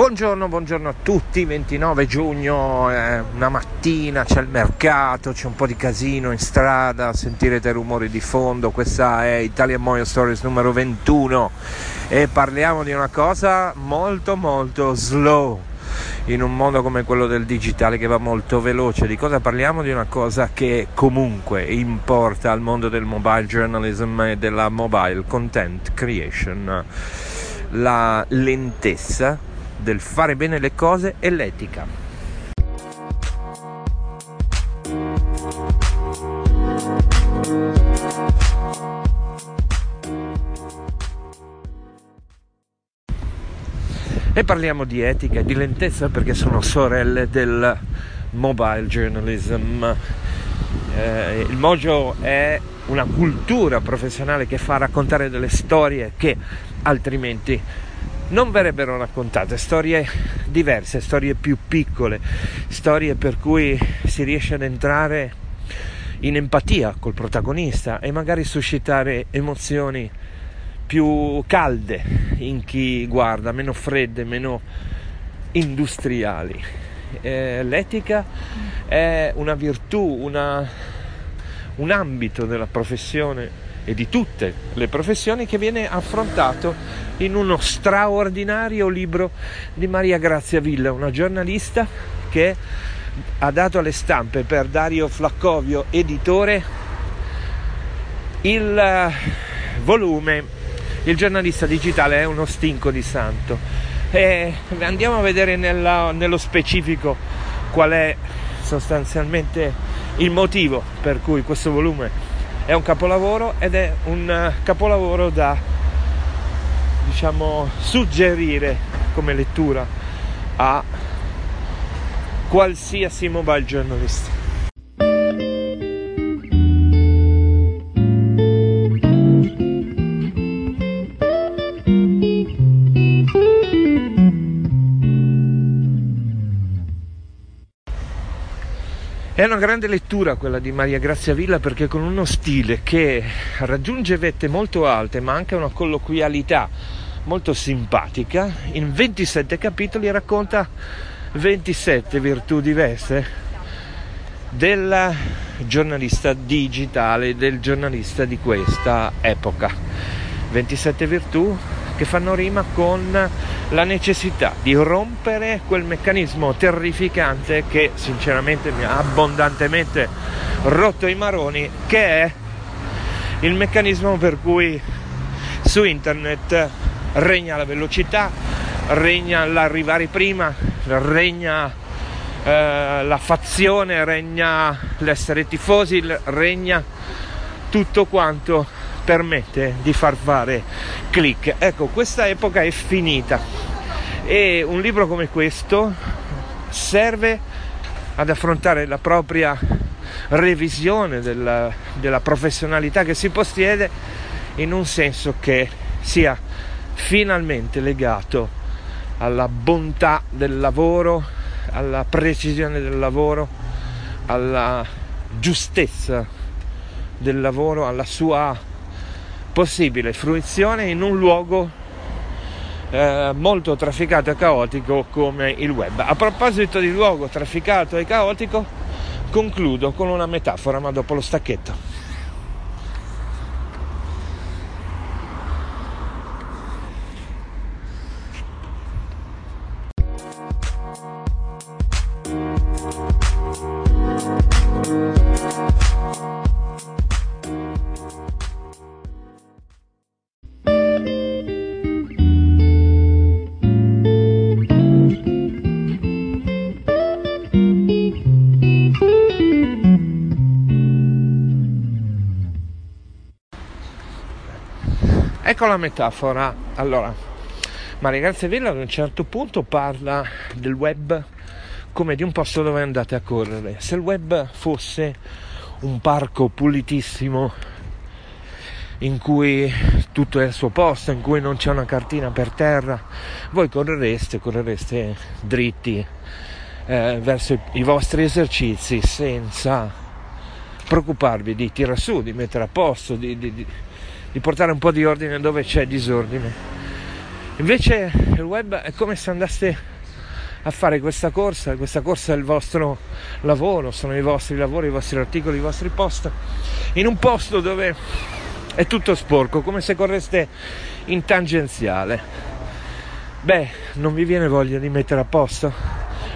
Buongiorno, buongiorno a tutti, 29 giugno, è una mattina, c'è il mercato, c'è un po' di casino in strada, sentirete rumori di fondo, questa è Italian Moyo Stories numero 21 e parliamo di una cosa molto molto slow in un mondo come quello del digitale che va molto veloce. Di cosa parliamo? Di una cosa che comunque importa al mondo del mobile journalism e della mobile content creation. La lentezza del fare bene le cose e l'etica. E parliamo di etica e di lentezza perché sono sorelle del mobile journalism. Eh, il mojo è una cultura professionale che fa raccontare delle storie che altrimenti non verrebbero raccontate, storie diverse, storie più piccole, storie per cui si riesce ad entrare in empatia col protagonista e magari suscitare emozioni più calde in chi guarda, meno fredde, meno industriali. Eh, l'etica è una virtù, una, un ambito della professione e di tutte le professioni che viene affrontato in uno straordinario libro di Maria Grazia Villa, una giornalista che ha dato alle stampe per Dario Flaccovio, editore, il eh, volume Il giornalista digitale è uno stinco di santo. E andiamo a vedere nella, nello specifico qual è sostanzialmente il motivo per cui questo volume è un capolavoro ed è un eh, capolavoro da diciamo suggerire come lettura a qualsiasi mobile journalist. È una grande lettura quella di Maria Grazia Villa perché con uno stile che raggiunge vette molto alte ma anche una colloquialità molto simpatica, in 27 capitoli racconta 27 virtù diverse del giornalista digitale, del giornalista di questa epoca. 27 virtù che fanno rima con la necessità di rompere quel meccanismo terrificante che sinceramente mi ha abbondantemente rotto i maroni, che è il meccanismo per cui su internet regna la velocità, regna l'arrivare prima, regna eh, la fazione, regna l'essere tifosi, regna tutto quanto permette di far fare click. Ecco, questa epoca è finita e un libro come questo serve ad affrontare la propria revisione della, della professionalità che si possiede in un senso che sia finalmente legato alla bontà del lavoro, alla precisione del lavoro, alla giustezza del lavoro, alla sua possibile fruizione in un luogo eh, molto trafficato e caotico come il web. A proposito di luogo trafficato e caotico, concludo con una metafora, ma dopo lo stacchetto. Ecco la metafora. Allora, Maria Grazia Villa ad un certo punto parla del web come di un posto dove andate a correre. Se il web fosse un parco pulitissimo in cui tutto è al suo posto, in cui non c'è una cartina per terra, voi correreste, correreste dritti eh, verso i, vostri esercizi senza preoccuparvi di tirare su, di mettere a posto, di, di, di portare un po' di ordine dove c'è disordine. Invece il web è come se andaste a fare questa corsa, questa corsa è il vostro lavoro, sono i vostri lavori, i vostri articoli, i vostri post, in un posto dove è tutto sporco, come se correste in tangenziale. Beh, non vi viene voglia di mettere a posto?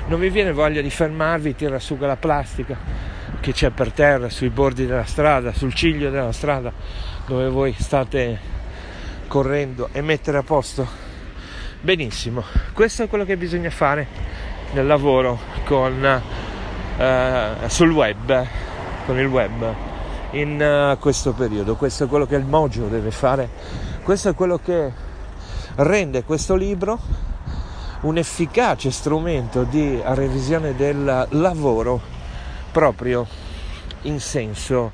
Non vi viene voglia di fermarvi, tirare su quella plastica che c'è per terra, sui bordi della strada, sul ciglio della strada dove voi state correndo e mettere a posto? Benissimo, questo è quello che bisogna fare nel lavoro con, eh, sul web, con il web in uh, questo periodo. Questo è quello che il Mojo deve fare, questo è quello che rende questo libro un efficace strumento di revisione del lavoro proprio in senso,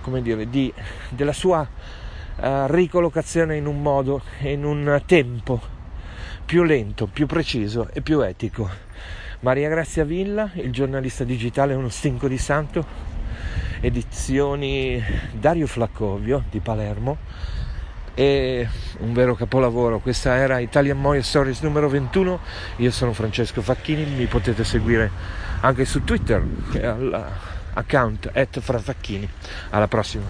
come dire, di, della sua uh, ricollocazione in un modo e in un tempo più lento, più preciso e più etico. Maria Grazia Villa, il giornalista digitale, uno stinco di santo, edizioni Dario Flaccovio di Palermo e un vero capolavoro. Questa era Italian Moya Stories numero 21. Io sono Francesco Facchini, mi potete seguire anche su Twitter, che è all'account at Frafacchini. Alla prossima.